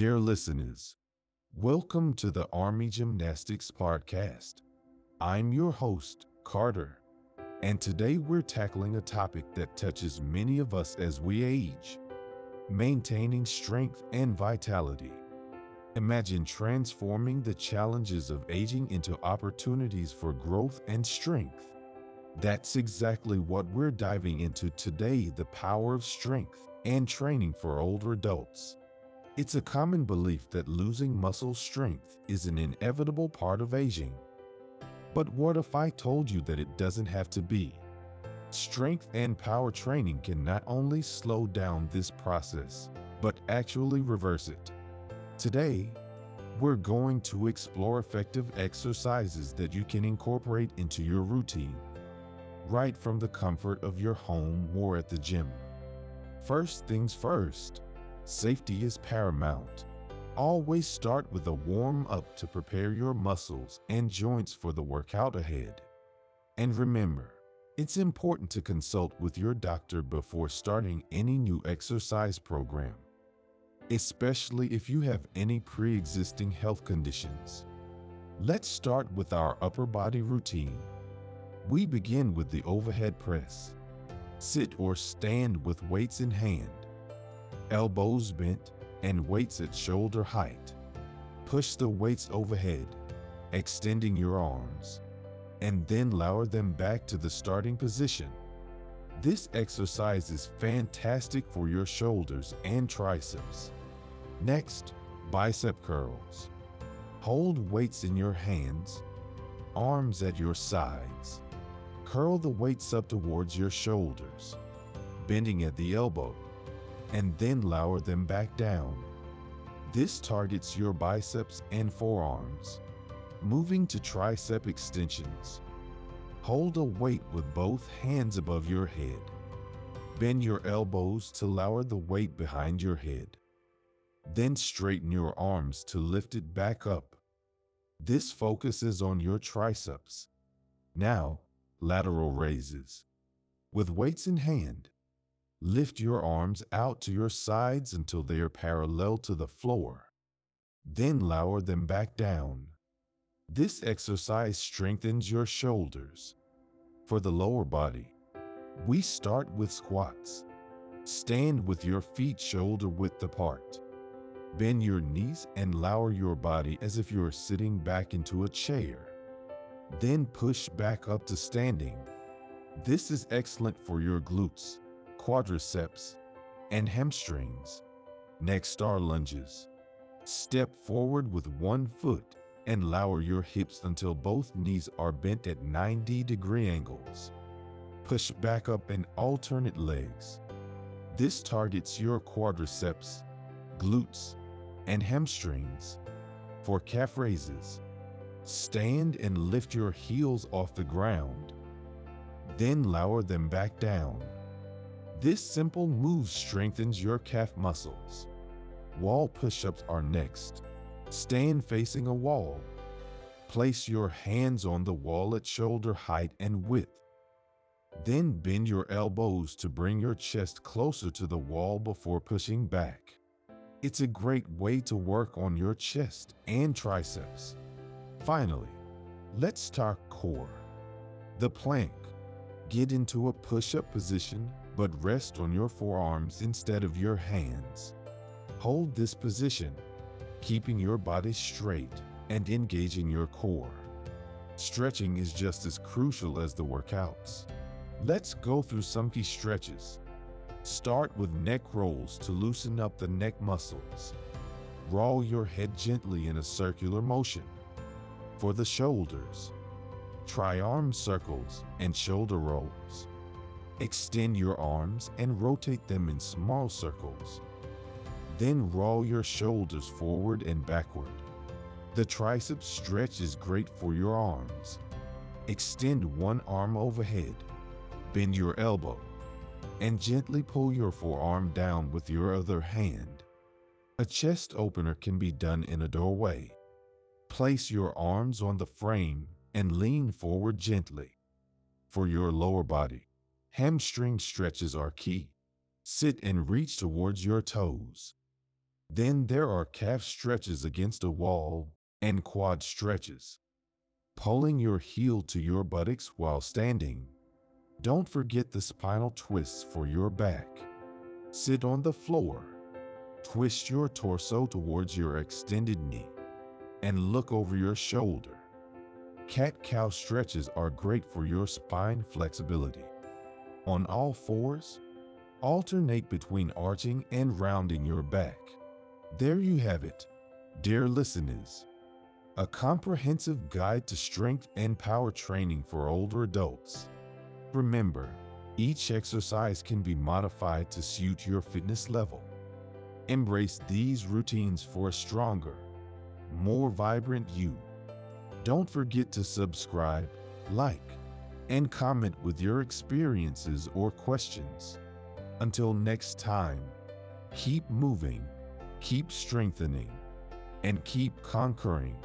Dear listeners, welcome to the Army Gymnastics Podcast. I'm your host, Carter, and today we're tackling a topic that touches many of us as we age maintaining strength and vitality. Imagine transforming the challenges of aging into opportunities for growth and strength. That's exactly what we're diving into today the power of strength and training for older adults. It's a common belief that losing muscle strength is an inevitable part of aging. But what if I told you that it doesn't have to be? Strength and power training can not only slow down this process, but actually reverse it. Today, we're going to explore effective exercises that you can incorporate into your routine, right from the comfort of your home or at the gym. First things first, safety is paramount. Always start with a warm up to prepare your muscles and joints for the workout ahead. And remember, it's important to consult with your doctor before starting any new exercise program, especially if you have any pre-existing health conditions. Let's start with our upper body routine. We begin with the overhead press. Sit or stand with weights in hand, elbows bent, and weights at shoulder height. Push the weights overhead, extending your arms and then lower them back to the starting position. This exercise is fantastic for your shoulders and triceps. Next, bicep curls. Hold weights in your hands, arms at your sides. Curl the weights up towards your shoulders, bending at the elbow, and then lower them back down. This targets your biceps and forearms. Moving to tricep extensions. Hold a weight with both hands above your head. Bend your elbows to lower the weight behind your head. Then straighten your arms to lift it back up. This focuses on your triceps. Now, lateral raises. With weights in hand, lift your arms out to your sides until they are parallel to the floor. Then lower them back down. This exercise strengthens your shoulders. For the lower body, we start with squats. Stand with your feet shoulder width apart. Bend your knees and lower your body as if you are sitting back into a chair. Then push back up to standing. This is excellent for your glutes, quadriceps, and hamstrings. Next are lunges. Step forward with one foot and lower your hips until both knees are bent at 90 degree angles. Push back up and alternate legs. This targets your quadriceps, glutes, and hamstrings. For calf raises, stand and lift your heels off the ground. Then lower them back down. This simple move strengthens your calf muscles. Wall push-ups are next. Stand facing a wall. Place your hands on the wall at shoulder height and width. Then bend your elbows to bring your chest closer to the wall before pushing back. It's a great way to work on your chest and triceps. Finally, let's talk core. The plank. Get into a push-up position, but rest on your forearms instead of your hands. Hold this position keeping your body straight and engaging your core. Stretching is just as crucial as the workouts. Let's go through some key stretches. Start with neck rolls to loosen up the neck muscles. Roll your head gently in a circular motion. For the shoulders, try arm circles and shoulder rolls. Extend your arms and rotate them in small circles. Then roll your shoulders forward and backward. The tricep stretch is great for your arms. Extend one arm overhead, bend your elbow, and gently pull your forearm down with your other hand. A chest opener can be done in a doorway. Place your arms on the frame and lean forward gently. For your lower body, hamstring stretches are key. Sit and reach towards your toes. Then there are calf stretches against a wall and quad stretches. Pulling your heel to your buttocks while standing. Don't forget the spinal twists for your back. Sit on the floor. Twist your torso towards your extended knee and look over your shoulder. Cat-cow stretches are great for your spine flexibility. On all fours, alternate between arching and rounding your back. There you have it, dear listeners. A comprehensive guide to strength and power training for older adults. Remember, each exercise can be modified to suit your fitness level. Embrace these routines for a stronger, more vibrant you. Don't forget to subscribe, like, and comment with your experiences or questions. Until next time, keep moving, keep strengthening, and keep conquering.